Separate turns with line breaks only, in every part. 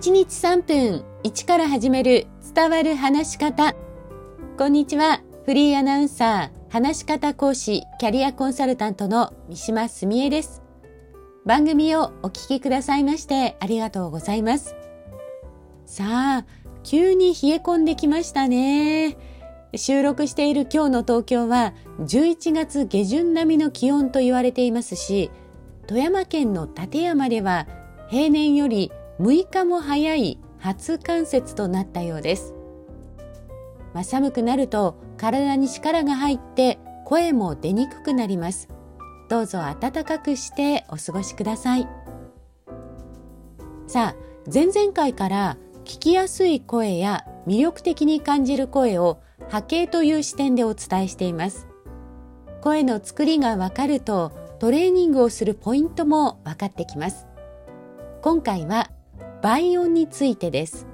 1日3分1から始める伝わる話し方。こんにちは。フリーアナウンサー、話し方講師、キャリアコンサルタントの三島澄江です。番組をお聞きくださいましてありがとうございます。さあ、急に冷え込んできましたね。収録している今日の東京は11月下旬並みの気温と言われていますし、富山県の立山では平年より6日も早い初冠雪となったようです。まあ、寒くなると体に力が入って声も出にくくなります。どうぞ暖かくしてお過ごしください。さあ、前々回から聞きやすい声や魅力的に感じる声を波形という視点でお伝えしています。声の作りがわかるとトレーニングをするポイントも分かってきます。今回は倍音についてです。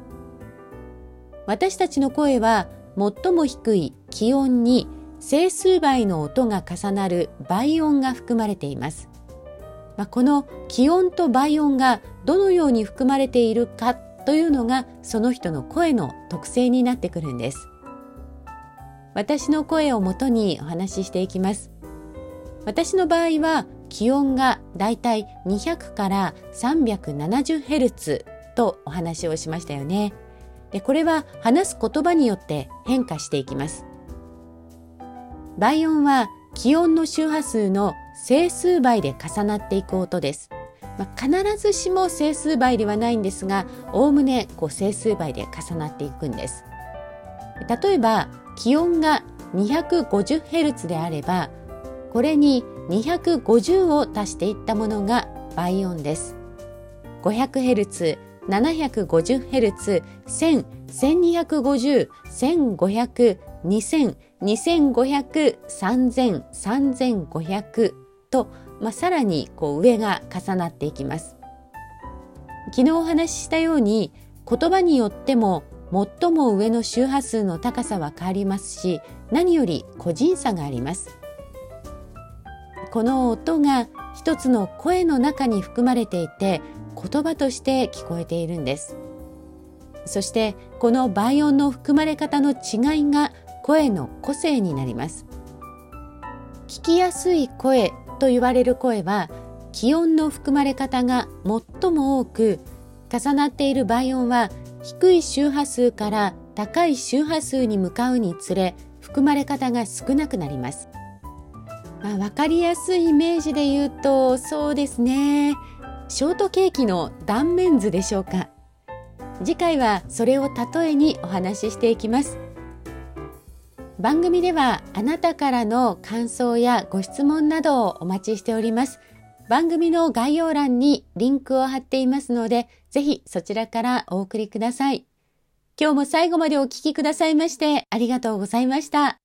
私たちの声は最も低い気温に整数倍の音が重なる倍音が含まれています。まあ、この気温と倍音がどのように含まれているかというのがその人の声の特性になってくるんです。私の声をもとにお話ししていきます。私の場合は気温がだいたい200から 370Hz とお話をしましたよね。でこれは話す言葉によって変化していきます。倍音は気温の周波数の整数倍で重なっていく音です。まあ、必ずしも整数倍ではないんですが、おおむねこう整数倍で重なっていくんです。例えば気温が 250Hz であれば、これに250を足していったものが倍音です。500Hz、750Hz、1000、1250、1500、2000、2500、3000、3500と、まあ、さらにこう上が重なっていきます。昨日お話ししたように言葉によっても最も上の周波数の高さは変わりますし何より個人差があります。この音が一つの声の中に含まれていて言葉として聞こえているんです。そしてこの倍音の含まれ方の違いが声の個性になります。聞きやすい声と言われる声は気温の含まれ方が最も多く重なっている倍音は低い周波数から高い周波数に向かうにつれ含まれ方が少なくなります。まあ、分かりやすいイメージで言うとそうですね。ショートケーキの断面図でしょうか。次回はそれを例えにお話ししていきます。番組ではあなたからの感想やご質問などをお待ちしております。番組の概要欄にリンクを貼っていますのでぜひそちらからお送りください。今日も最後までお聴きくださいましてありがとうございました。